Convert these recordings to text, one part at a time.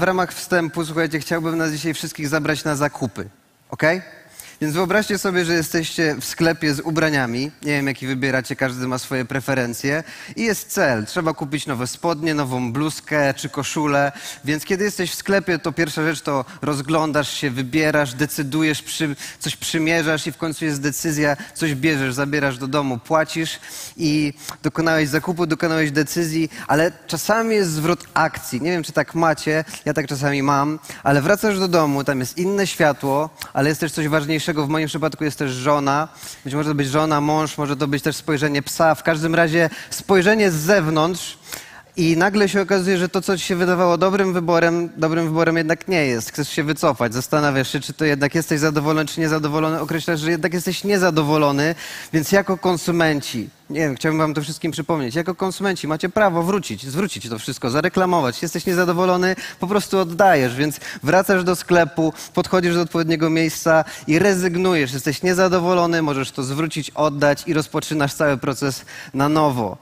W ramach wstępu, słuchajcie, chciałbym nas dzisiaj wszystkich zabrać na zakupy, ok? Więc wyobraźcie sobie, że jesteście w sklepie z ubraniami. Nie wiem, jaki wybieracie, każdy ma swoje preferencje. I jest cel. Trzeba kupić nowe spodnie, nową bluzkę czy koszulę. Więc kiedy jesteś w sklepie, to pierwsza rzecz to rozglądasz się, wybierasz, decydujesz, przy, coś przymierzasz i w końcu jest decyzja, coś bierzesz, zabierasz do domu, płacisz i dokonałeś zakupu, dokonałeś decyzji, ale czasami jest zwrot akcji. Nie wiem, czy tak macie, ja tak czasami mam, ale wracasz do domu, tam jest inne światło, ale jest też coś ważniejszego. W moim przypadku jest też żona. Być może to być żona, mąż, może to być też spojrzenie psa. W każdym razie spojrzenie z zewnątrz i nagle się okazuje, że to, co ci się wydawało dobrym wyborem, dobrym wyborem jednak nie jest. Chcesz się wycofać, zastanawiasz się, czy to jednak jesteś zadowolony, czy niezadowolony. Określasz, że jednak jesteś niezadowolony, więc jako konsumenci, nie wiem, chciałbym wam to wszystkim przypomnieć, jako konsumenci macie prawo wrócić, zwrócić to wszystko, zareklamować. Jesteś niezadowolony, po prostu oddajesz, więc wracasz do sklepu, podchodzisz do odpowiedniego miejsca i rezygnujesz. Jesteś niezadowolony, możesz to zwrócić, oddać i rozpoczynasz cały proces na nowo.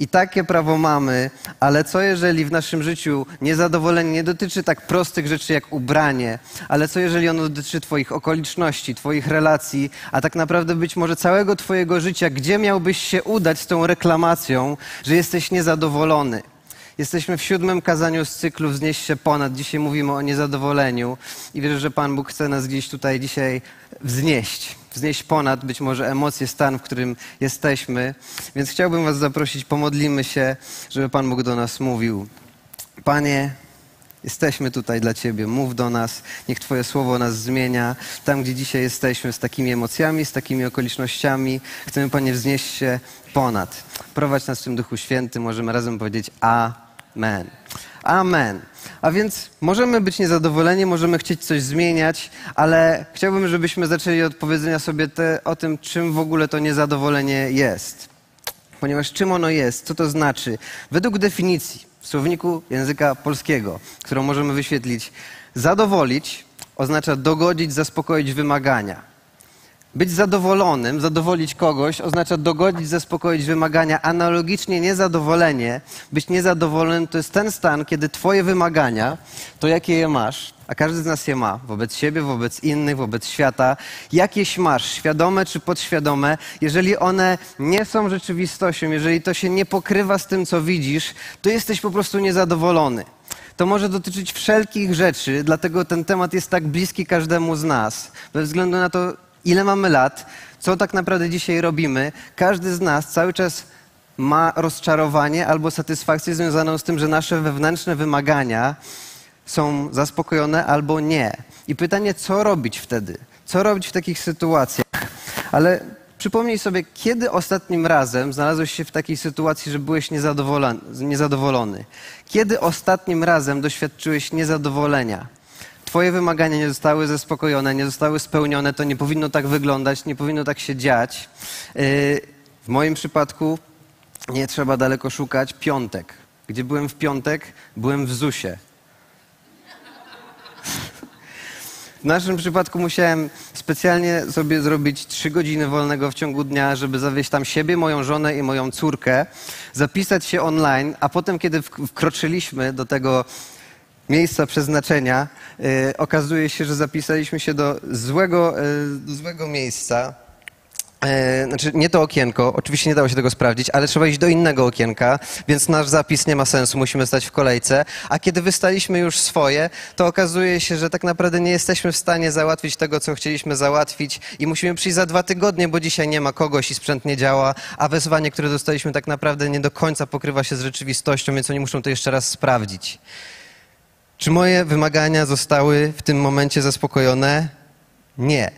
I takie prawo mamy, ale co jeżeli w naszym życiu niezadowolenie nie dotyczy tak prostych rzeczy jak ubranie, ale co jeżeli ono dotyczy Twoich okoliczności, Twoich relacji, a tak naprawdę być może całego Twojego życia, gdzie miałbyś się udać z tą reklamacją, że jesteś niezadowolony? Jesteśmy w siódmym kazaniu z cyklu Wznieś się ponad. Dzisiaj mówimy o niezadowoleniu i wierzę, że Pan Bóg chce nas gdzieś tutaj dzisiaj wznieść. Wznieść ponad być może emocje, stan, w którym jesteśmy. Więc chciałbym Was zaprosić, pomodlimy się, żeby Pan Bóg do nas mówił. Panie, Jesteśmy tutaj dla Ciebie. Mów do nas. Niech Twoje słowo nas zmienia. Tam, gdzie dzisiaj jesteśmy, z takimi emocjami, z takimi okolicznościami, chcemy, Panie, wznieść się ponad. Prowadź nas w tym Duchu Świętym. Możemy razem powiedzieć Amen. Amen. A więc możemy być niezadowoleni, możemy chcieć coś zmieniać, ale chciałbym, żebyśmy zaczęli od powiedzenia sobie te, o tym, czym w ogóle to niezadowolenie jest. Ponieważ czym ono jest, co to znaczy? Według definicji w słowniku języka polskiego, którą możemy wyświetlić, zadowolić oznacza dogodzić, zaspokoić wymagania. Być zadowolonym, zadowolić kogoś, oznacza dogodzić, zaspokoić wymagania. Analogicznie niezadowolenie, być niezadowolonym to jest ten stan, kiedy twoje wymagania, to jakie je masz, a każdy z nas je ma, wobec siebie, wobec innych, wobec świata, jakieś masz, świadome czy podświadome, jeżeli one nie są rzeczywistością, jeżeli to się nie pokrywa z tym, co widzisz, to jesteś po prostu niezadowolony. To może dotyczyć wszelkich rzeczy, dlatego ten temat jest tak bliski każdemu z nas, bez względu na to, ile mamy lat, co tak naprawdę dzisiaj robimy. Każdy z nas cały czas ma rozczarowanie albo satysfakcję związaną z tym, że nasze wewnętrzne wymagania są zaspokojone albo nie. I pytanie, co robić wtedy? Co robić w takich sytuacjach? Ale przypomnij sobie, kiedy ostatnim razem znalazłeś się w takiej sytuacji, że byłeś niezadowolony? Kiedy ostatnim razem doświadczyłeś niezadowolenia? Twoje wymagania nie zostały zaspokojone, nie zostały spełnione, to nie powinno tak wyglądać, nie powinno tak się dziać. Yy, w moim przypadku nie trzeba daleko szukać. Piątek. Gdzie byłem w piątek? Byłem w ZUSie. W naszym przypadku musiałem specjalnie sobie zrobić trzy godziny wolnego w ciągu dnia, żeby zawieźć tam siebie, moją żonę i moją córkę, zapisać się online, a potem, kiedy wkroczyliśmy do tego miejsca przeznaczenia, yy, okazuje się, że zapisaliśmy się do złego, yy, do złego miejsca. E, znaczy, nie to okienko, oczywiście nie dało się tego sprawdzić, ale trzeba iść do innego okienka, więc nasz zapis nie ma sensu, musimy stać w kolejce. A kiedy wystaliśmy już swoje, to okazuje się, że tak naprawdę nie jesteśmy w stanie załatwić tego, co chcieliśmy załatwić i musimy przyjść za dwa tygodnie, bo dzisiaj nie ma kogoś i sprzęt nie działa, a wezwanie, które dostaliśmy, tak naprawdę nie do końca pokrywa się z rzeczywistością, więc oni muszą to jeszcze raz sprawdzić. Czy moje wymagania zostały w tym momencie zaspokojone? Nie.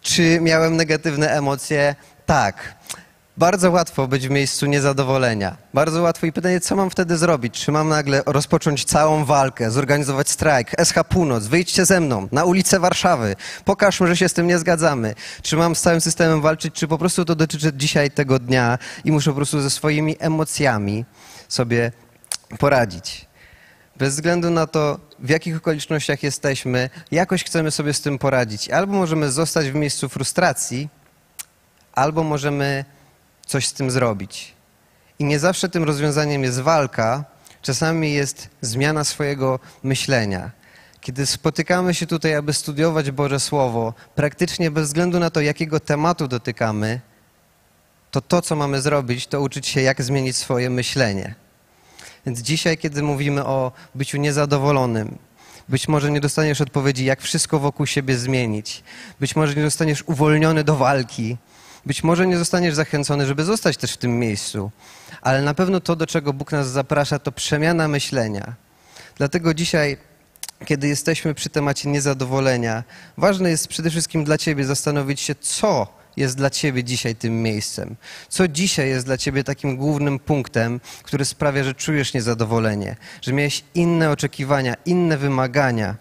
Czy miałem negatywne emocje? Tak. Bardzo łatwo być w miejscu niezadowolenia. Bardzo łatwo i pytanie, co mam wtedy zrobić? Czy mam nagle rozpocząć całą walkę, zorganizować strajk, SH Północ, wyjdźcie ze mną na ulicę Warszawy, pokażmy, że się z tym nie zgadzamy. Czy mam z całym systemem walczyć, czy po prostu to dotyczy dzisiaj tego dnia i muszę po prostu ze swoimi emocjami sobie poradzić bez względu na to, w jakich okolicznościach jesteśmy, jakoś chcemy sobie z tym poradzić. Albo możemy zostać w miejscu frustracji, albo możemy coś z tym zrobić. I nie zawsze tym rozwiązaniem jest walka, czasami jest zmiana swojego myślenia. Kiedy spotykamy się tutaj, aby studiować Boże Słowo, praktycznie bez względu na to, jakiego tematu dotykamy, to to, co mamy zrobić, to uczyć się, jak zmienić swoje myślenie. Więc dzisiaj, kiedy mówimy o byciu niezadowolonym, być może nie dostaniesz odpowiedzi, jak wszystko wokół siebie zmienić. Być może nie zostaniesz uwolniony do walki. Być może nie zostaniesz zachęcony, żeby zostać też w tym miejscu. Ale na pewno to, do czego Bóg nas zaprasza, to przemiana myślenia. Dlatego dzisiaj, kiedy jesteśmy przy temacie niezadowolenia, ważne jest przede wszystkim dla Ciebie zastanowić się, co jest dla Ciebie dzisiaj tym miejscem? Co dzisiaj jest dla Ciebie takim głównym punktem, który sprawia, że czujesz niezadowolenie, że miałeś inne oczekiwania, inne wymagania?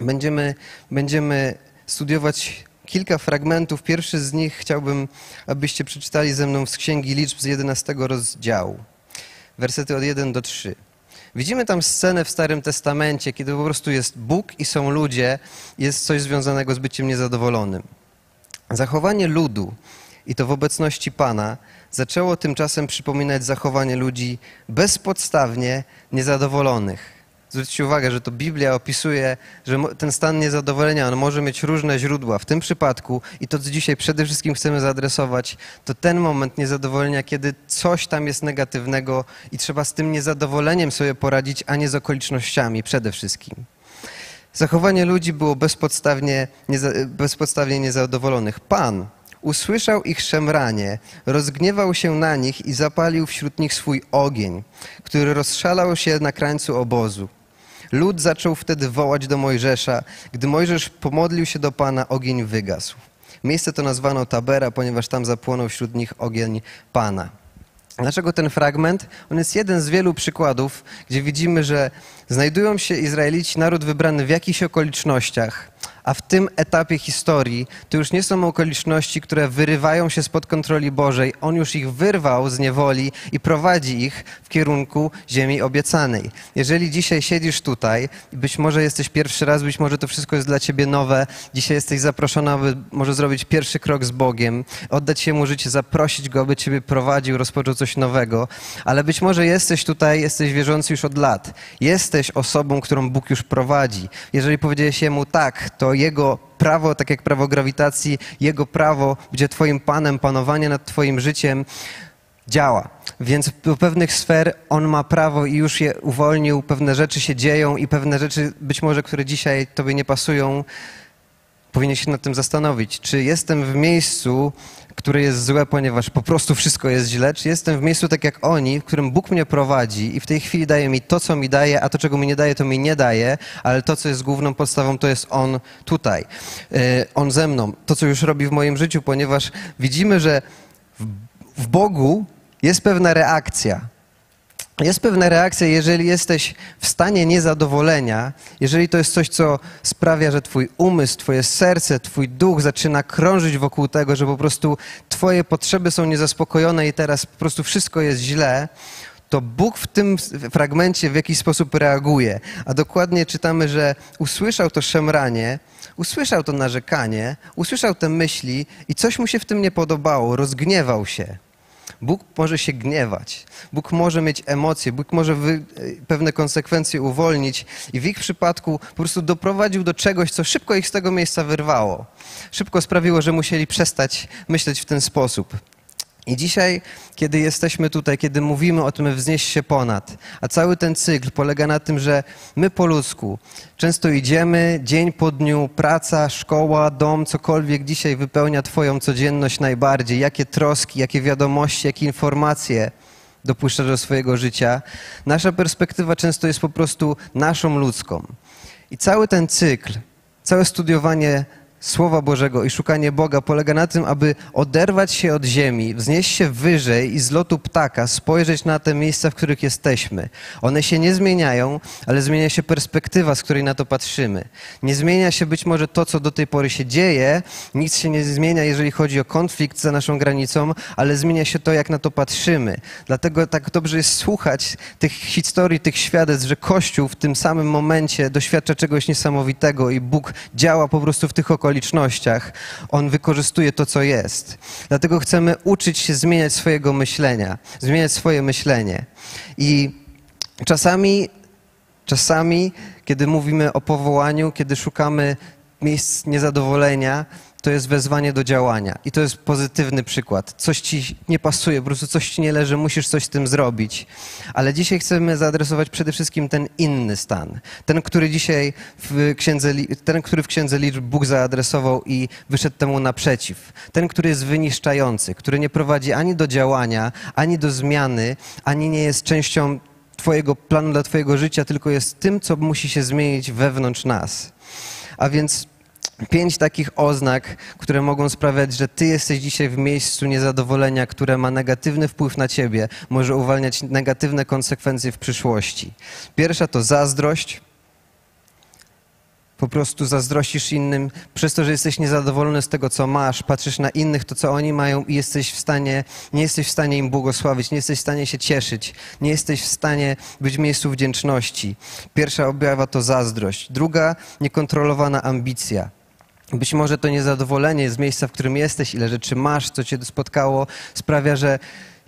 Będziemy, będziemy studiować kilka fragmentów. Pierwszy z nich chciałbym, abyście przeczytali ze mną z Księgi Liczb z 11 rozdziału, wersety od 1 do 3. Widzimy tam scenę w Starym Testamencie, kiedy po prostu jest Bóg i są ludzie, jest coś związanego z byciem niezadowolonym. Zachowanie ludu, i to w obecności Pana, zaczęło tymczasem przypominać zachowanie ludzi bezpodstawnie niezadowolonych. Zwróćcie uwagę, że to Biblia opisuje, że ten stan niezadowolenia on może mieć różne źródła. W tym przypadku, i to co dzisiaj przede wszystkim chcemy zaadresować, to ten moment niezadowolenia, kiedy coś tam jest negatywnego i trzeba z tym niezadowoleniem sobie poradzić, a nie z okolicznościami przede wszystkim. Zachowanie ludzi było bezpodstawnie, nieza, bezpodstawnie niezadowolonych. Pan usłyszał ich szemranie, rozgniewał się na nich i zapalił wśród nich swój ogień, który rozszalał się na krańcu obozu. Lud zaczął wtedy wołać do Mojżesza. Gdy Mojżesz pomodlił się do Pana, ogień wygasł. Miejsce to nazwano Tabera, ponieważ tam zapłonął wśród nich ogień Pana. Dlaczego ten fragment? On jest jeden z wielu przykładów, gdzie widzimy, że znajdują się Izraelici, naród wybrany w jakichś okolicznościach, a w tym etapie historii to już nie są okoliczności, które wyrywają się spod kontroli Bożej. On już ich wyrwał z niewoli i prowadzi ich w kierunku ziemi obiecanej. Jeżeli dzisiaj siedzisz tutaj, być może jesteś pierwszy raz, być może to wszystko jest dla ciebie nowe, dzisiaj jesteś zaproszony, aby może zrobić pierwszy krok z Bogiem, oddać się Mu życie, zaprosić Go, aby ciebie prowadził, rozpoczął coś nowego, ale być może jesteś tutaj, jesteś wierzący już od lat. Jesteś osobą, którą Bóg już prowadzi. Jeżeli powiedziałeś Jemu tak, to jego prawo, tak jak prawo grawitacji, Jego prawo będzie Twoim Panem, panowanie nad Twoim życiem działa. Więc do pewnych sfer On ma prawo i już je uwolnił, pewne rzeczy się dzieją i pewne rzeczy być może, które dzisiaj Tobie nie pasują, powinien się nad tym zastanowić. Czy jestem w miejscu, które jest złe, ponieważ po prostu wszystko jest źle, czy jestem w miejscu tak jak oni, w którym Bóg mnie prowadzi i w tej chwili daje mi to, co mi daje, a to, czego mi nie daje, to mi nie daje, ale to, co jest główną podstawą, to jest On tutaj. E, on ze mną. To, co już robi w moim życiu, ponieważ widzimy, że w Bogu jest pewna reakcja. Jest pewna reakcja, jeżeli jesteś w stanie niezadowolenia, jeżeli to jest coś, co sprawia, że Twój umysł, Twoje serce, Twój duch zaczyna krążyć wokół tego, że po prostu Twoje potrzeby są niezaspokojone i teraz po prostu wszystko jest źle, to Bóg w tym fragmencie w jakiś sposób reaguje. A dokładnie czytamy, że usłyszał to szemranie, usłyszał to narzekanie, usłyszał te myśli i coś mu się w tym nie podobało, rozgniewał się. Bóg może się gniewać, Bóg może mieć emocje, Bóg może wy, pewne konsekwencje uwolnić i w ich przypadku po prostu doprowadził do czegoś, co szybko ich z tego miejsca wyrwało. Szybko sprawiło, że musieli przestać myśleć w ten sposób. I dzisiaj, kiedy jesteśmy tutaj, kiedy mówimy o tym wznieść się ponad, a cały ten cykl polega na tym, że my po ludzku często idziemy dzień po dniu, praca, szkoła, dom, cokolwiek dzisiaj wypełnia Twoją codzienność najbardziej, jakie troski, jakie wiadomości, jakie informacje dopuszczasz do swojego życia. Nasza perspektywa często jest po prostu naszą ludzką. I cały ten cykl, całe studiowanie Słowa Bożego i szukanie Boga polega na tym, aby oderwać się od ziemi, wznieść się wyżej i z lotu ptaka spojrzeć na te miejsca, w których jesteśmy. One się nie zmieniają, ale zmienia się perspektywa, z której na to patrzymy. Nie zmienia się być może to, co do tej pory się dzieje, nic się nie zmienia, jeżeli chodzi o konflikt za naszą granicą, ale zmienia się to, jak na to patrzymy. Dlatego tak dobrze jest słuchać tych historii, tych świadectw, że Kościół w tym samym momencie doświadcza czegoś niesamowitego i Bóg działa po prostu w tych okolicznościach okolicznościach, on wykorzystuje to, co jest. Dlatego chcemy uczyć się zmieniać swojego myślenia, zmieniać swoje myślenie. I czasami, czasami, kiedy mówimy o powołaniu, kiedy szukamy miejsc niezadowolenia, to jest wezwanie do działania. I to jest pozytywny przykład. Coś ci nie pasuje, po prostu coś ci nie leży, musisz coś z tym zrobić. Ale dzisiaj chcemy zaadresować przede wszystkim ten inny stan. Ten, który dzisiaj w księdze, ten, który w księdze liczb Bóg zaadresował i wyszedł temu naprzeciw. Ten, który jest wyniszczający, który nie prowadzi ani do działania, ani do zmiany, ani nie jest częścią Twojego planu dla Twojego życia, tylko jest tym, co musi się zmienić wewnątrz nas. A więc pięć takich oznak, które mogą sprawiać, że ty jesteś dzisiaj w miejscu niezadowolenia, które ma negatywny wpływ na ciebie, może uwalniać negatywne konsekwencje w przyszłości. Pierwsza to zazdrość. Po prostu zazdrościsz innym przez to, że jesteś niezadowolony z tego, co masz, patrzysz na innych, to co oni mają i jesteś w stanie, nie jesteś w stanie im błogosławić, nie jesteś w stanie się cieszyć, nie jesteś w stanie być w miejscu wdzięczności. Pierwsza objawa to zazdrość. Druga, niekontrolowana ambicja. Być może to niezadowolenie z miejsca, w którym jesteś, ile rzeczy masz, co cię spotkało, sprawia, że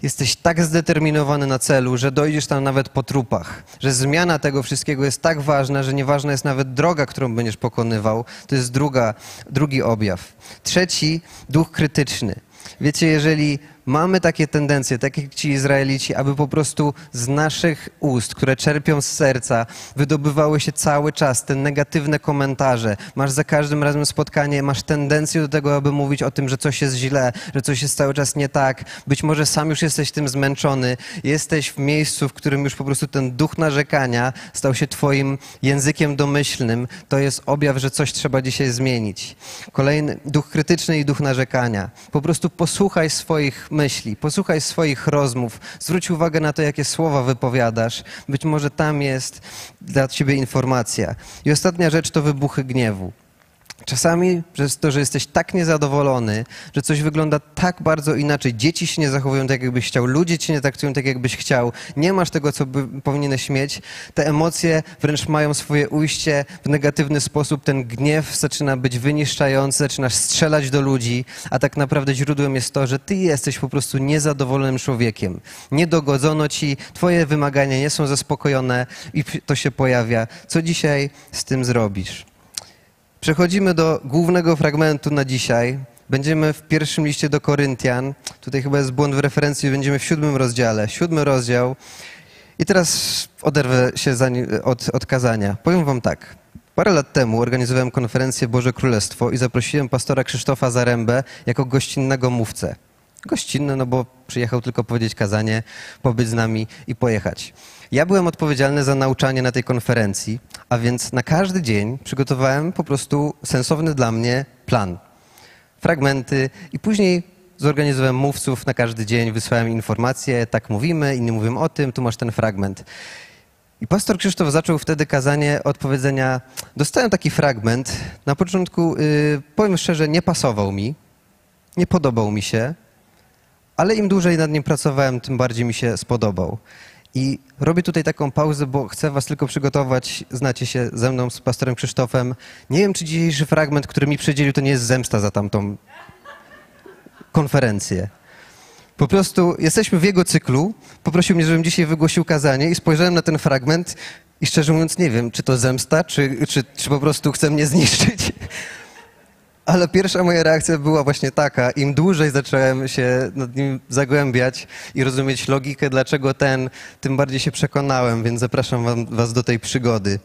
jesteś tak zdeterminowany na celu, że dojdziesz tam nawet po trupach. Że zmiana tego wszystkiego jest tak ważna, że nieważna jest nawet droga, którą będziesz pokonywał. To jest druga, drugi objaw. Trzeci, duch krytyczny. Wiecie, jeżeli mamy takie tendencje, tak jak ci Izraelici, aby po prostu z naszych ust, które czerpią z serca, wydobywały się cały czas te negatywne komentarze. Masz za każdym razem spotkanie, masz tendencję do tego, aby mówić o tym, że coś jest źle, że coś jest cały czas nie tak. Być może sam już jesteś tym zmęczony. Jesteś w miejscu, w którym już po prostu ten duch narzekania stał się twoim językiem domyślnym. To jest objaw, że coś trzeba dzisiaj zmienić. Kolejny duch krytyczny i duch narzekania. Po prostu posłuchaj swoich myśli, posłuchaj swoich rozmów, zwróć uwagę na to, jakie słowa wypowiadasz. Być może tam jest dla ciebie informacja. I ostatnia rzecz to wybuchy gniewu. Czasami przez to, że jesteś tak niezadowolony, że coś wygląda tak bardzo inaczej, dzieci się nie zachowują tak, jakbyś chciał, ludzie cię nie traktują tak, jakbyś chciał, nie masz tego, co by, powinieneś mieć, te emocje wręcz mają swoje ujście w negatywny sposób, ten gniew zaczyna być wyniszczający, zaczynasz strzelać do ludzi, a tak naprawdę źródłem jest to, że ty jesteś po prostu niezadowolonym człowiekiem. Nie dogodzono ci, twoje wymagania nie są zaspokojone i to się pojawia. Co dzisiaj z tym zrobisz? Przechodzimy do głównego fragmentu na dzisiaj. Będziemy w pierwszym liście do Koryntian. Tutaj chyba jest błąd w referencji, będziemy w siódmym rozdziale. Siódmy rozdział. I teraz oderwę się od, od kazania. Powiem wam tak. Parę lat temu organizowałem konferencję Boże Królestwo i zaprosiłem pastora Krzysztofa Zarębę jako gościnnego mówcę. Gościnny, no bo przyjechał tylko powiedzieć kazanie, pobyć z nami i pojechać. Ja byłem odpowiedzialny za nauczanie na tej konferencji, a więc na każdy dzień przygotowałem po prostu sensowny dla mnie plan. Fragmenty i później zorganizowałem mówców na każdy dzień, wysłałem informacje, tak mówimy, inni mówią o tym, tu masz ten fragment. I pastor Krzysztof zaczął wtedy kazanie od powiedzenia, dostałem taki fragment, na początku, yy, powiem szczerze, nie pasował mi, nie podobał mi się, ale im dłużej nad nim pracowałem, tym bardziej mi się spodobał. I robię tutaj taką pauzę, bo chcę was tylko przygotować, znacie się ze mną, z pastorem Krzysztofem. Nie wiem, czy dzisiejszy fragment, który mi przydzielił, to nie jest zemsta za tamtą konferencję. Po prostu jesteśmy w jego cyklu. Poprosił mnie, żebym dzisiaj wygłosił kazanie i spojrzałem na ten fragment i szczerze mówiąc nie wiem, czy to zemsta, czy, czy, czy po prostu chce mnie zniszczyć. Ale pierwsza moja reakcja była właśnie taka. Im dłużej zacząłem się nad nim zagłębiać i rozumieć logikę, dlaczego ten, tym bardziej się przekonałem, więc zapraszam wam, was do tej przygody.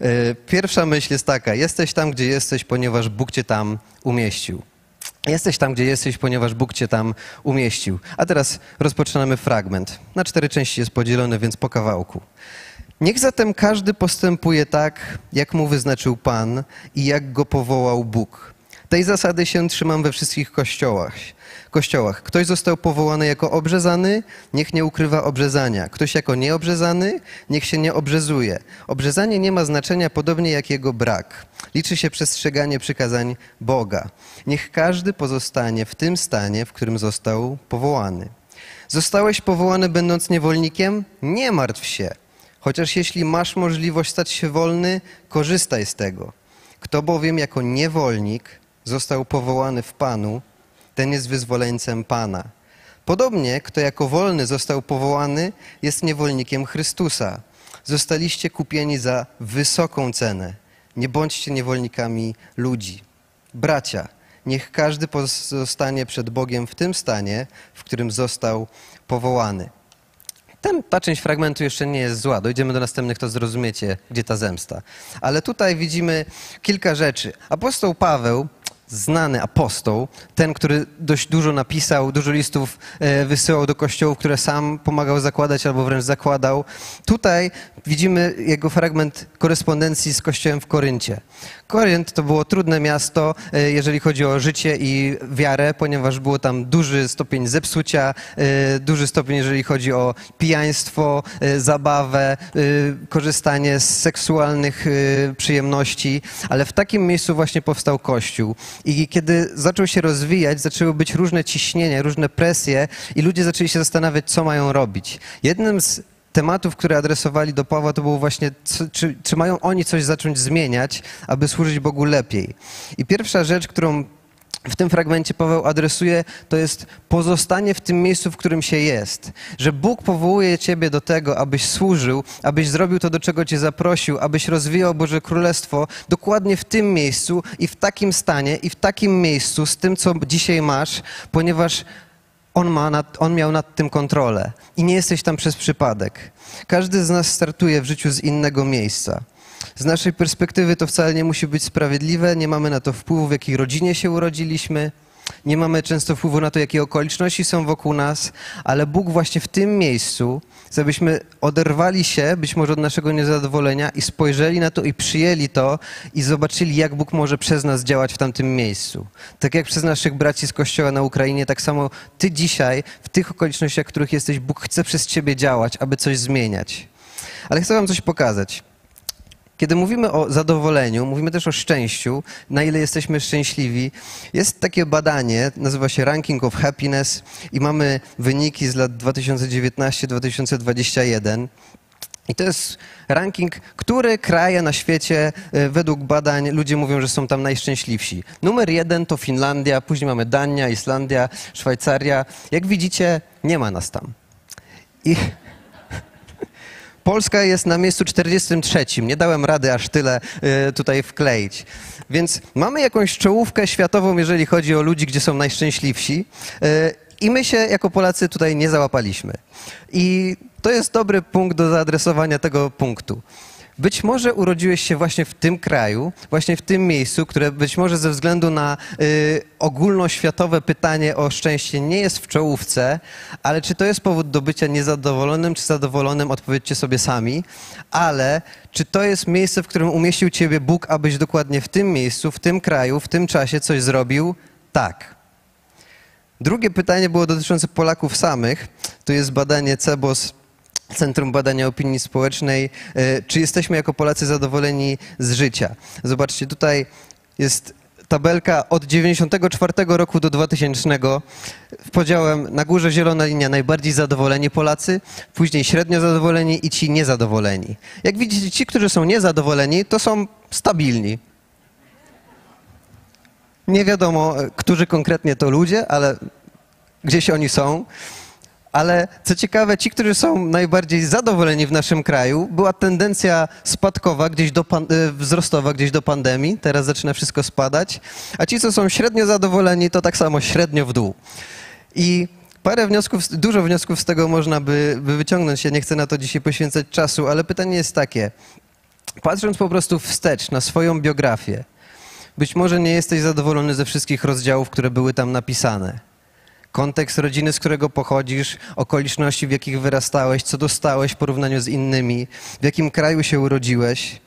E, Pierwsza myśl jest taka: jesteś tam, gdzie jesteś, ponieważ Bóg cię tam umieścił. Jesteś tam, gdzie jesteś, ponieważ Bóg cię tam umieścił. A teraz rozpoczynamy fragment. Na cztery części jest podzielony, więc po kawałku. Niech zatem każdy postępuje tak, jak mu wyznaczył Pan i jak go powołał Bóg. Tej zasady się trzymam we wszystkich kościołach. kościołach. Ktoś został powołany jako obrzezany, niech nie ukrywa obrzezania. Ktoś jako nieobrzezany, niech się nie obrzezuje. Obrzezanie nie ma znaczenia podobnie jak jego brak. Liczy się przestrzeganie przykazań Boga. Niech każdy pozostanie w tym stanie, w którym został powołany. Zostałeś powołany będąc niewolnikiem? Nie martw się. Chociaż jeśli masz możliwość stać się wolny, korzystaj z tego. Kto bowiem jako niewolnik został powołany w Panu, ten jest wyzwoleńcem Pana. Podobnie, kto jako wolny został powołany, jest niewolnikiem Chrystusa. Zostaliście kupieni za wysoką cenę. Nie bądźcie niewolnikami ludzi. Bracia, niech każdy pozostanie przed Bogiem w tym stanie, w którym został powołany. Ten, ta część fragmentu jeszcze nie jest zła. Dojdziemy do następnych, to zrozumiecie, gdzie ta zemsta. Ale tutaj widzimy kilka rzeczy. Apostoł Paweł znany apostoł, ten, który dość dużo napisał, dużo listów e, wysyłał do kościołów, które sam pomagał zakładać albo wręcz zakładał. Tutaj widzimy jego fragment korespondencji z kościołem w Koryncie. Korynt to było trudne miasto, e, jeżeli chodzi o życie i wiarę, ponieważ było tam duży stopień zepsucia, e, duży stopień, jeżeli chodzi o pijaństwo, zabawę, korzystanie z seksualnych przyjemności, ale w takim miejscu właśnie powstał Kościół. I kiedy zaczął się rozwijać, zaczęły być różne ciśnienia, różne presje i ludzie zaczęli się zastanawiać, co mają robić. Jednym z tematów, które adresowali do Pawła, to było właśnie, czy, czy mają oni coś zacząć zmieniać, aby służyć Bogu lepiej. I pierwsza rzecz, którą w tym fragmencie Paweł adresuje, to jest pozostanie w tym miejscu, w którym się jest. Że Bóg powołuje ciebie do tego, abyś służył, abyś zrobił to, do czego cię zaprosił, abyś rozwijał Boże Królestwo dokładnie w tym miejscu i w takim stanie i w takim miejscu z tym, co dzisiaj masz, ponieważ on, ma nad, on miał nad tym kontrolę i nie jesteś tam przez przypadek. Każdy z nas startuje w życiu z innego miejsca. Z naszej perspektywy to wcale nie musi być sprawiedliwe, nie mamy na to wpływu, w jakiej rodzinie się urodziliśmy, nie mamy często wpływu na to, jakie okoliczności są wokół nas, ale Bóg właśnie w tym miejscu, żebyśmy oderwali się być może od naszego niezadowolenia i spojrzeli na to i przyjęli to i zobaczyli, jak Bóg może przez nas działać w tamtym miejscu. Tak jak przez naszych braci z Kościoła na Ukrainie, tak samo Ty dzisiaj, w tych okolicznościach, w których jesteś, Bóg chce przez Ciebie działać, aby coś zmieniać. Ale chcę Wam coś pokazać. Kiedy mówimy o zadowoleniu, mówimy też o szczęściu, na ile jesteśmy szczęśliwi. Jest takie badanie, nazywa się Ranking of Happiness i mamy wyniki z lat 2019-2021. I to jest ranking, które kraje na świecie e, według badań ludzie mówią, że są tam najszczęśliwsi. Numer jeden to Finlandia, później mamy Dania, Islandia, Szwajcaria. Jak widzicie, nie ma nas tam. I Polska jest na miejscu 43. Nie dałem rady aż tyle y, tutaj wkleić. Więc mamy jakąś czołówkę światową, jeżeli chodzi o ludzi, gdzie są najszczęśliwsi. Y, I my się jako Polacy tutaj nie załapaliśmy. I to jest dobry punkt do zaadresowania tego punktu. Być może urodziłeś się właśnie w tym kraju, właśnie w tym miejscu, które być może ze względu na y, ogólnoświatowe pytanie o szczęście nie jest w czołówce, ale czy to jest powód do bycia niezadowolonym czy zadowolonym, odpowiedzcie sobie sami, ale czy to jest miejsce, w którym umieścił Ciebie Bóg, abyś dokładnie w tym miejscu, w tym kraju, w tym czasie coś zrobił? Tak. Drugie pytanie było dotyczące Polaków samych. To jest badanie CEBOS Centrum Badania Opinii Społecznej, e, czy jesteśmy jako Polacy zadowoleni z życia. Zobaczcie, tutaj jest tabelka od 94 roku do 2000. Podziałem na górze zielona linia najbardziej zadowoleni Polacy, później średnio zadowoleni i ci niezadowoleni. Jak widzicie, ci, którzy są niezadowoleni, to są stabilni. Nie wiadomo, e, którzy konkretnie to ludzie, ale gdzieś oni są. Ale co ciekawe, ci, którzy są najbardziej zadowoleni w naszym kraju, była tendencja spadkowa, gdzieś do e, wzrostowa gdzieś do pandemii. Teraz zaczyna wszystko spadać. A ci, co są średnio zadowoleni, to tak samo średnio w dół. I parę wniosków, dużo wniosków z tego można by, by wyciągnąć. Ja nie chcę na to dzisiaj poświęcać czasu, ale pytanie jest takie. Patrząc po prostu wstecz na swoją biografię, być może nie jesteś zadowolony ze wszystkich rozdziałów, które były tam napisane kontekst rodziny, z którego pochodzisz, okoliczności, w jakich wyrastałeś, co dostałeś w porównaniu z innymi, w jakim kraju się urodziłeś.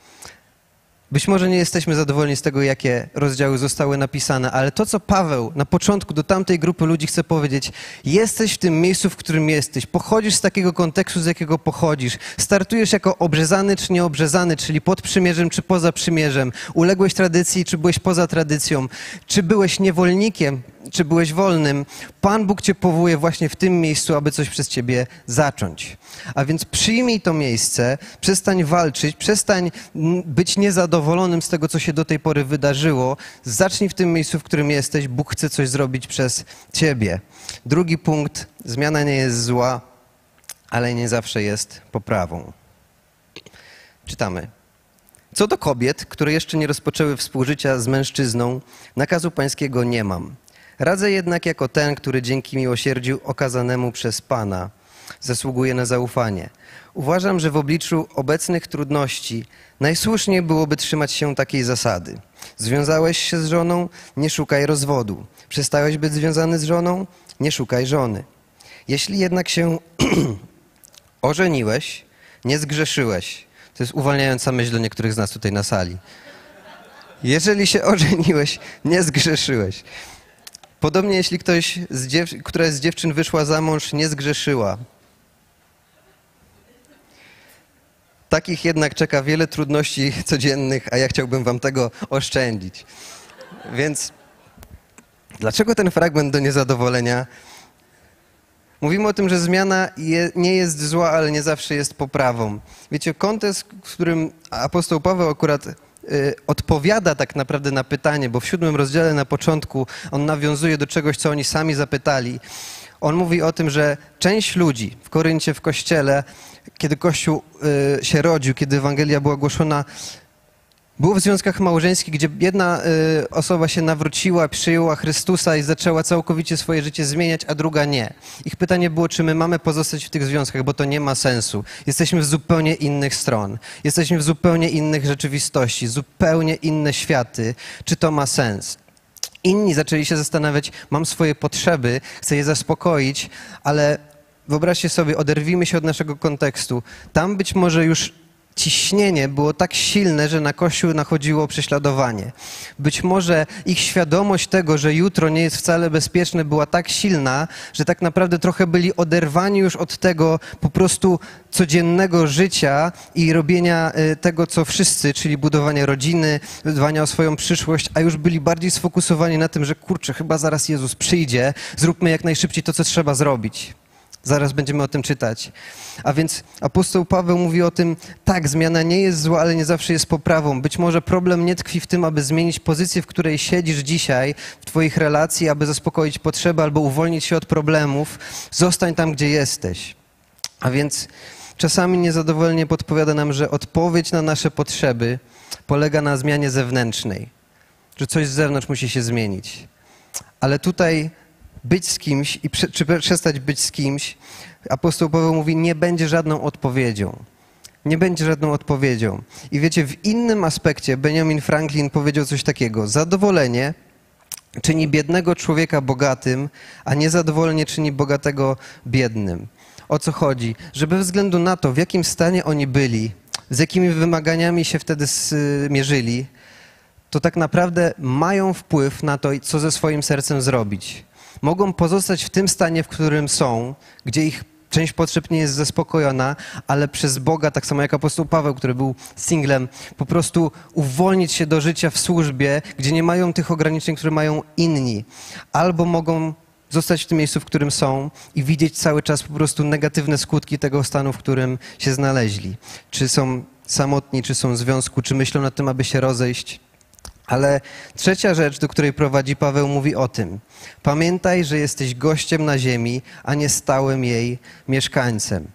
Być może nie jesteśmy zadowoleni z tego, jakie rozdziały zostały napisane, ale to, co Paweł na początku do tamtej grupy ludzi chce powiedzieć, jesteś w tym miejscu, w którym jesteś, pochodzisz z takiego kontekstu, z jakiego pochodzisz, startujesz jako obrzezany czy nieobrzezany, czyli pod przymierzem czy poza przymierzem, uległeś tradycji czy byłeś poza tradycją, czy byłeś niewolnikiem, czy byłeś wolnym, Pan Bóg cię powołuje właśnie w tym miejscu, aby coś przez ciebie zacząć. A więc przyjmij to miejsce, przestań walczyć, przestań być niezadowolonym z tego, co się do tej pory wydarzyło. Zacznij w tym miejscu, w którym jesteś. Bóg chce coś zrobić przez ciebie. Drugi punkt. Zmiana nie jest zła, ale nie zawsze jest poprawą. Czytamy. Co do kobiet, które jeszcze nie rozpoczęły współżycia z mężczyzną, nakazu pańskiego nie mam. Radzę jednak jako ten, który dzięki miłosierdziu okazanemu przez Pana zasługuje na zaufanie. Uważam, że w obliczu obecnych trudności najsłuszniej byłoby trzymać się takiej zasady. Związałeś się z żoną, nie szukaj rozwodu. Przestałeś być związany z żoną, nie szukaj żony. Jeśli jednak się ożeniłeś, nie zgrzeszyłeś. To jest uwalniająca myśl do niektórych z nas tutaj na sali. Jeżeli się ożeniłeś, nie zgrzeszyłeś. Podobnie jeśli ktoś, z dziew- która z dziewczyn wyszła za mąż, nie zgrzeszyła. Takich jednak czeka wiele trudności codziennych, a ja chciałbym wam tego oszczędzić. Więc dlaczego ten fragment do niezadowolenia? Mówimy o tym, że zmiana je, nie jest zła, ale nie zawsze jest poprawą. Wiecie, kontekst, w którym apostoł Paweł akurat odpowiada tak naprawdę na pytanie, bo w siódmym rozdziale na początku on nawiązuje do czegoś, co oni sami zapytali. On mówi o tym, że część ludzi w Koryncie, w kościele, kiedy Kościół y, się rodził, kiedy Ewangelia była głoszona, było w związkach małżeńskich, gdzie jedna y, osoba się nawróciła, przyjęła Chrystusa i zaczęła całkowicie swoje życie zmieniać, a druga nie. Ich pytanie było, czy my mamy pozostać w tych związkach, bo to nie ma sensu. Jesteśmy w zupełnie innych stron. Jesteśmy w zupełnie innych rzeczywistości, zupełnie inne światy. Czy to ma sens? Inni zaczęli się zastanawiać, mam swoje potrzeby, chcę je zaspokoić, ale wyobraźcie sobie, oderwijmy się od naszego kontekstu. Tam być może już ciśnienie było tak silne, że na Kościół nachodziło prześladowanie. Być może ich świadomość tego, że jutro nie jest wcale bezpieczne, była tak silna, że tak naprawdę trochę byli oderwani już od tego po prostu codziennego życia i robienia y, tego, co wszyscy, czyli budowania rodziny, dbania o swoją przyszłość, a już byli bardziej sfokusowani na tym, że kurczę, chyba zaraz Jezus przyjdzie, zróbmy jak najszybciej to, co trzeba zrobić. Zaraz będziemy o tym czytać. A więc apostoł Paweł mówi o tym, tak, zmiana nie jest zła, ale nie zawsze jest poprawą. Być może problem nie tkwi w tym, aby zmienić pozycję, w której siedzisz dzisiaj, w Twoich relacji, aby zaspokoić potrzeby albo uwolnić się od problemów. Zostań tam, gdzie jesteś. A więc czasami niezadowolenie podpowiada nam, że odpowiedź na nasze potrzeby polega na zmianie zewnętrznej, że coś z zewnątrz musi się zmienić. Ale tutaj być z kimś i prze, czy przestać być z kimś, apostoł Paweł mówi, nie będzie żadną odpowiedzią. Nie będzie żadną odpowiedzią. I wiecie, w innym aspekcie Benjamin Franklin powiedział coś takiego: zadowolenie czyni biednego człowieka bogatym, a niezadowolenie czyni bogatego biednym. O co chodzi? Że bez względu na to, w jakim stanie oni byli, z jakimi wymaganiami się wtedy mierzyli, to tak naprawdę mają wpływ na to, co ze swoim sercem zrobić mogą pozostać w tym stanie, w którym są, gdzie ich część potrzeb nie jest zaspokojona, ale przez Boga, tak samo jak apostoł Paweł, który był singlem, po prostu uwolnić się do życia w służbie, gdzie nie mają tych ograniczeń, które mają inni. Albo mogą zostać w tym miejscu, w którym są i widzieć cały czas po prostu negatywne skutki tego stanu, w którym się znaleźli. Czy są samotni, czy są w związku, czy myślą nad tym, aby się rozejść. Ale trzecia rzecz, do której prowadzi Paweł, mówi o tym. Pamiętaj, że jesteś gościem na ziemi, a nie stałym jej mieszkańcem.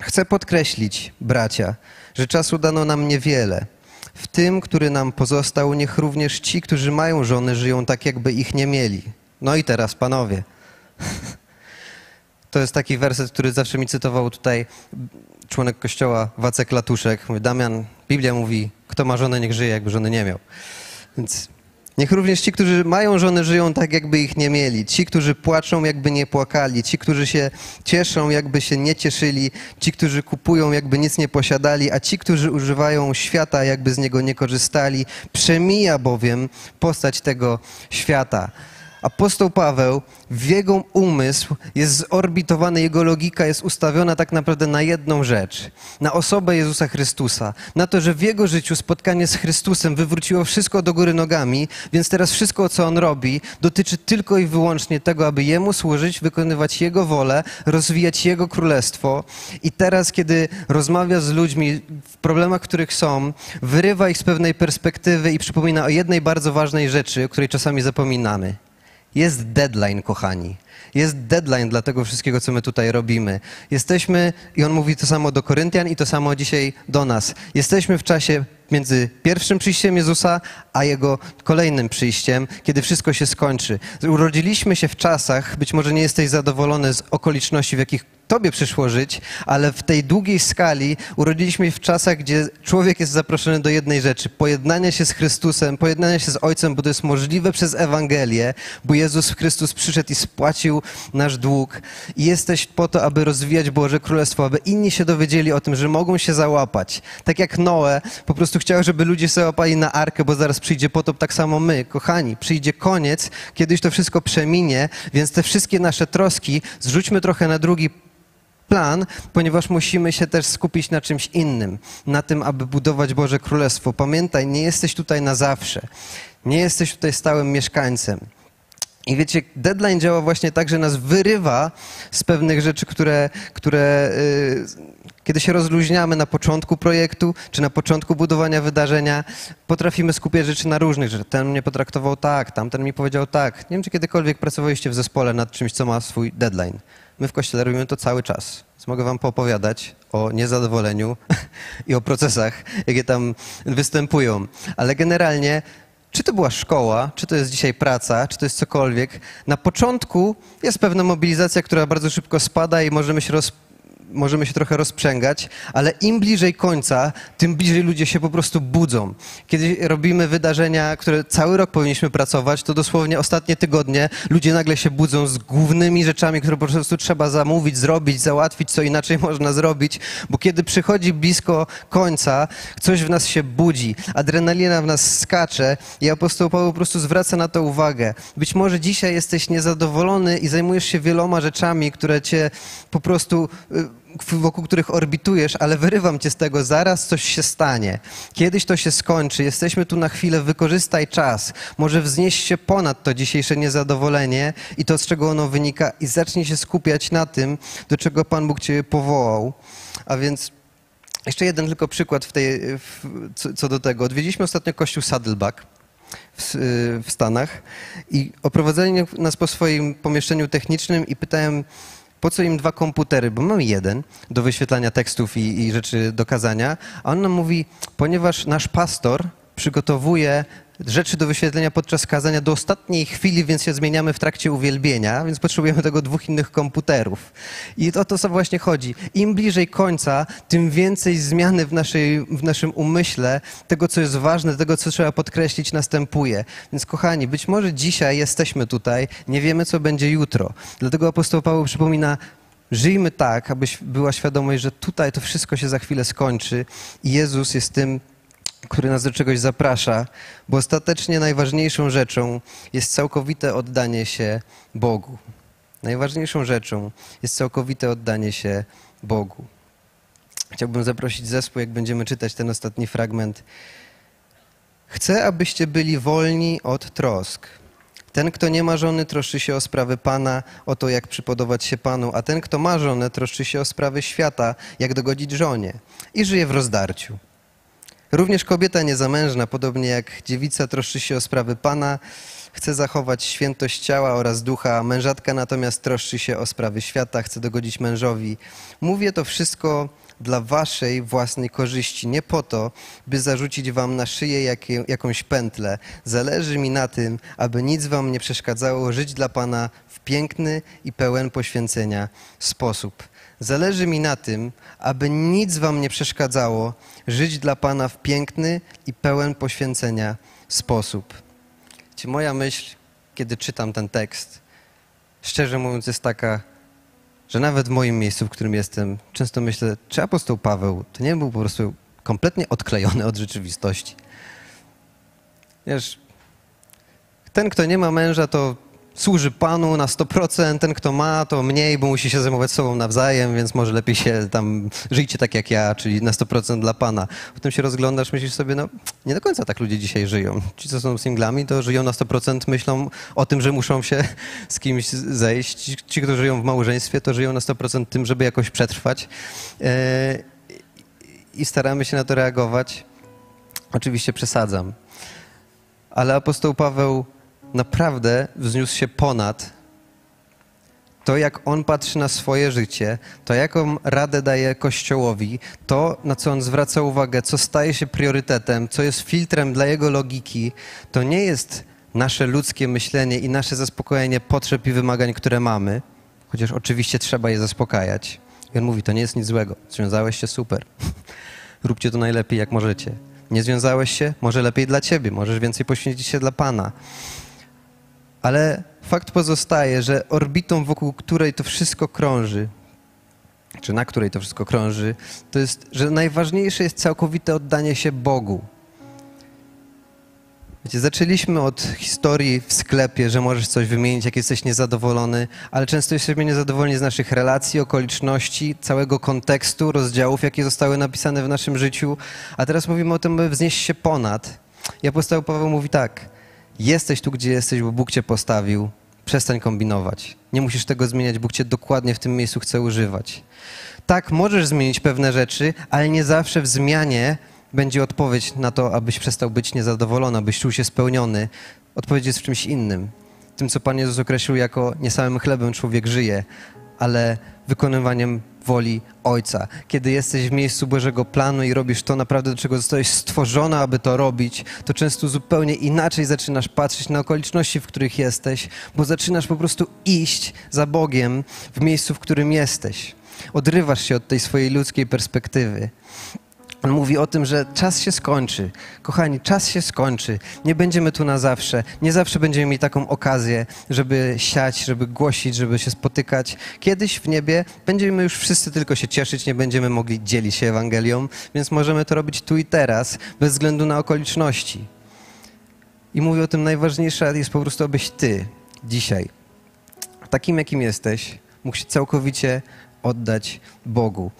Chcę podkreślić, bracia, że czasu dano nam niewiele. W tym, który nam pozostał, niech również ci, którzy mają żony, żyją tak, jakby ich nie mieli. No i teraz, panowie. To jest taki werset, który zawsze mi cytował tutaj członek kościoła Wacek Latuszek. Mówi, Damian, Biblia mówi, kto ma żonę, niech żyje, jakby żony nie miał. Więc niech również ci, którzy mają żony, żyją tak, jakby ich nie mieli. Ci, którzy płaczą, jakby nie płakali. Ci, którzy się cieszą, jakby się nie cieszyli. Ci, którzy kupują, jakby nic nie posiadali. A ci, którzy używają świata, jakby z niego nie korzystali. Przemija bowiem postać tego świata. Apostoł Paweł, w jego umysł jest zorbitowany, jego logika jest ustawiona tak naprawdę na jedną rzecz, na osobę Jezusa Chrystusa, na to, że w jego życiu spotkanie z Chrystusem wywróciło wszystko do góry nogami, więc teraz wszystko, co on robi, dotyczy tylko i wyłącznie tego, aby Jemu służyć, wykonywać Jego wolę, rozwijać Jego królestwo. I teraz, kiedy rozmawia z ludźmi w problemach, których są, wyrywa ich z pewnej perspektywy i przypomina o jednej bardzo ważnej rzeczy, o której czasami zapominamy – Jest deadline, kochani. Jest deadline dla tego wszystkiego, co my tutaj robimy. Jesteśmy, i on mówi to samo do Koryntian i to samo dzisiaj do nas. Jesteśmy w czasie między pierwszym przyjściem Jezusa, a Jego kolejnym przyjściem, kiedy wszystko się skończy. Urodziliśmy się w czasach, być może nie jesteś zadowolony z okoliczności, w jakich Tobie przyszło żyć, ale w tej długiej skali urodziliśmy się w czasach, gdzie człowiek jest zaproszony do jednej rzeczy: pojednania się z Chrystusem, pojednania się z Ojcem, bo to jest możliwe przez Ewangelię, bo Jezus Chrystus przyszedł i spłacił nasz dług. I jesteś po to, aby rozwijać Boże Królestwo, aby inni się dowiedzieli o tym, że mogą się załapać. Tak jak Noe po prostu chciał, żeby ludzie się załapali na arkę, bo zaraz przyjdzie potop, tak samo my, kochani. Przyjdzie koniec, kiedyś to wszystko przeminie, więc te wszystkie nasze troski zrzućmy trochę na drugi plan, ponieważ musimy się też skupić na czymś innym, na tym, aby budować Boże Królestwo. Pamiętaj, nie jesteś tutaj na zawsze. Nie jesteś tutaj stałym mieszkańcem. I wiecie, deadline działa właśnie tak, że nas wyrywa z pewnych rzeczy, które, które yy, kiedy się rozluźniamy na początku projektu, czy na początku budowania wydarzenia, potrafimy skupiać rzeczy na różnych rzeczach. Ten mnie potraktował tak, tamten mi powiedział tak. Nie wiem, czy kiedykolwiek pracowaliście w zespole nad czymś, co ma swój deadline. My w kościele robimy to cały czas. Więc mogę wam poopowiadać o niezadowoleniu i o procesach, jakie tam występują. Ale generalnie, czy to była szkoła, czy to jest dzisiaj praca, czy to jest cokolwiek, na początku jest pewna mobilizacja, która bardzo szybko spada i możemy się roz możemy się trochę rozprzęgać, ale im bliżej końca, tym bliżej ludzie się po prostu budzą. Kiedy robimy wydarzenia, które cały rok powinniśmy pracować, to dosłownie ostatnie tygodnie ludzie nagle się budzą z głównymi rzeczami, które po prostu trzeba zamówić, zrobić, załatwić, co inaczej można zrobić, bo kiedy przychodzi blisko końca, coś w nas się budzi, adrenalina w nas skacze i apostoł Paweł po prostu zwraca na to uwagę. Być może dzisiaj jesteś niezadowolony i zajmujesz się wieloma rzeczami, które cię po prostu y, wokół których orbitujesz, ale wyrywam cię z tego, zaraz coś się stanie. Kiedyś to się skończy, jesteśmy tu na chwilę, wykorzystaj czas. Może wznieść się ponad to dzisiejsze niezadowolenie i to, z czego ono wynika i zacznij się skupiać na tym, do czego Pan Bóg cię powołał. A więc jeszcze jeden tylko przykład w tej, w, co, co, do tego. Odwiedziliśmy ostatnio kościół Saddleback w, w Stanach i oprowadzali nas po swoim pomieszczeniu technicznym i pytałem, po co im dwa komputery? Bo mamy jeden do wyświetlania tekstów i, i rzeczy do kazania, a on nam mówi, ponieważ nasz pastor przygotowuje rzeczy do wyświetlenia podczas kazania do ostatniej chwili, więc się zmieniamy w trakcie uwielbienia, więc potrzebujemy tego dwóch innych komputerów. I o to właśnie chodzi. Im bliżej końca, tym więcej zmiany w, naszej, w naszym umyśle, tego, co jest ważne, tego, co trzeba podkreślić, następuje. Więc kochani, być może dzisiaj jesteśmy tutaj, nie wiemy, co będzie jutro. Dlatego apostoł Paweł przypomina, Żyjmy tak, abyś była świadomość, że tutaj to wszystko się za chwilę skończy i Jezus jest tym, który nas do czegoś zaprasza, bo ostatecznie najważniejszą rzeczą jest całkowite oddanie się Bogu. Najważniejszą rzeczą jest całkowite oddanie się Bogu. Chciałbym zaprosić zespół, jak będziemy czytać ten ostatni fragment. Chcę, abyście byli wolni od trosk. Ten, kto nie ma żony, troszczy się o sprawy Pana, o to, jak przypodobać się Panu, a ten, kto ma żonę, troszczy się o sprawy świata, jak dogodzić żonie i żyje w rozdarciu. Również kobieta niezamężna, podobnie jak dziewica, troszczy się o sprawy Pana, chce zachować świętość ciała oraz ducha, mężatka natomiast troszczy się o sprawy świata, chce dogodzić mężowi. Mówię to wszystko dla waszej własnej korzyści, nie po to, by zarzucić wam na szyję jakie, jakąś pętlę. Zależy mi na tym, aby nic wam nie przeszkadzało żyć dla Pana w piękny i pełen poświęcenia sposób. Zależy mi na tym, aby nic wam nie przeszkadzało żyć dla Pana w piękny i pełen poświęcenia sposób. Ci moja myśl, kiedy czytam ten tekst, szczerze mówiąc, jest taka, że nawet w moim miejscu, w którym jestem, często myślę, czy apostoł Paweł to nie był po prostu kompletnie odklejony od rzeczywistości. Wiesz, ten, kto nie ma męża, to służy Panu na 100%, ten kto ma to mniej, bo musi się zajmować sobą nawzajem, więc może lepiej się tam, żyjcie tak jak ja, czyli na 100% dla Pana. Potem się rozglądasz, myślisz sobie, no nie do końca tak ludzie dzisiaj żyją. Ci, co są singlami, to żyją na 100%, myślą o tym, że muszą się z kimś zejść. Ci, którzy żyją w małżeństwie, to żyją na 100% tym, żeby jakoś przetrwać. E, I staramy się na to reagować. Oczywiście przesadzam. Ale apostoł Paweł naprawdę wzniósł się ponad to, jak on patrzy na swoje życie, to, jaką radę daje Kościołowi, to, na co on zwraca uwagę, co staje się priorytetem, co jest filtrem dla jego logiki, to nie jest nasze ludzkie myślenie i nasze zaspokojenie potrzeb i wymagań, które mamy, chociaż oczywiście trzeba je zaspokajać. I on mówi, to nie jest nic złego. Związałeś się super. Róbcie to najlepiej, jak możecie. Nie związałeś się? Może lepiej dla ciebie, możesz więcej poświęcić się dla Pana. Ale fakt pozostaje, że orbitą, wokół której to wszystko krąży, czy na której to wszystko krąży, to jest, że najważniejsze jest całkowite oddanie się Bogu. Wiecie, zaczęliśmy od historii w sklepie, że możesz coś wymienić, jak jesteś niezadowolony, ale często jesteśmy niezadowoleni z naszych relacji, okoliczności, całego kontekstu, rozdziałów, jakie zostały napisane w naszym życiu. A teraz mówimy o tym, by wznieść się ponad. I apostoł Paweł mówi tak, jesteś tu, gdzie jesteś, bo Bóg cię postawił, przestań kombinować. Nie musisz tego zmieniać, Bóg cię dokładnie w tym miejscu chce używać. Tak, możesz zmienić pewne rzeczy, ale nie zawsze w zmianie będzie odpowiedź na to, abyś przestał być niezadowolony, abyś czuł się spełniony. Odpowiedź jest w czymś innym. Tym, co Pan Jezus określił jako nie samym chlebem człowiek żyje, ale wykonywaniem woli Ojca. Kiedy jesteś w miejscu Bożego planu i robisz to naprawdę, do czego zostałeś stworzony, aby to robić, to często zupełnie inaczej zaczynasz patrzeć na okoliczności, w których jesteś, bo zaczynasz po prostu iść za Bogiem w miejscu, w którym jesteś. Odrywasz się od tej swojej ludzkiej perspektywy. On mówi o tym, że czas się skończy. Kochani, czas się skończy. Nie będziemy tu na zawsze. Nie zawsze będziemy mieli taką okazję, żeby siać, żeby głosić, żeby się spotykać. Kiedyś w niebie będziemy już wszyscy tylko się cieszyć, nie będziemy mogli dzielić się Ewangelią, więc możemy to robić tu i teraz, bez względu na okoliczności. I mówi o tym, najważniejsze jest po prostu, abyś ty dzisiaj, takim jakim jesteś, mógł się całkowicie oddać Bogu.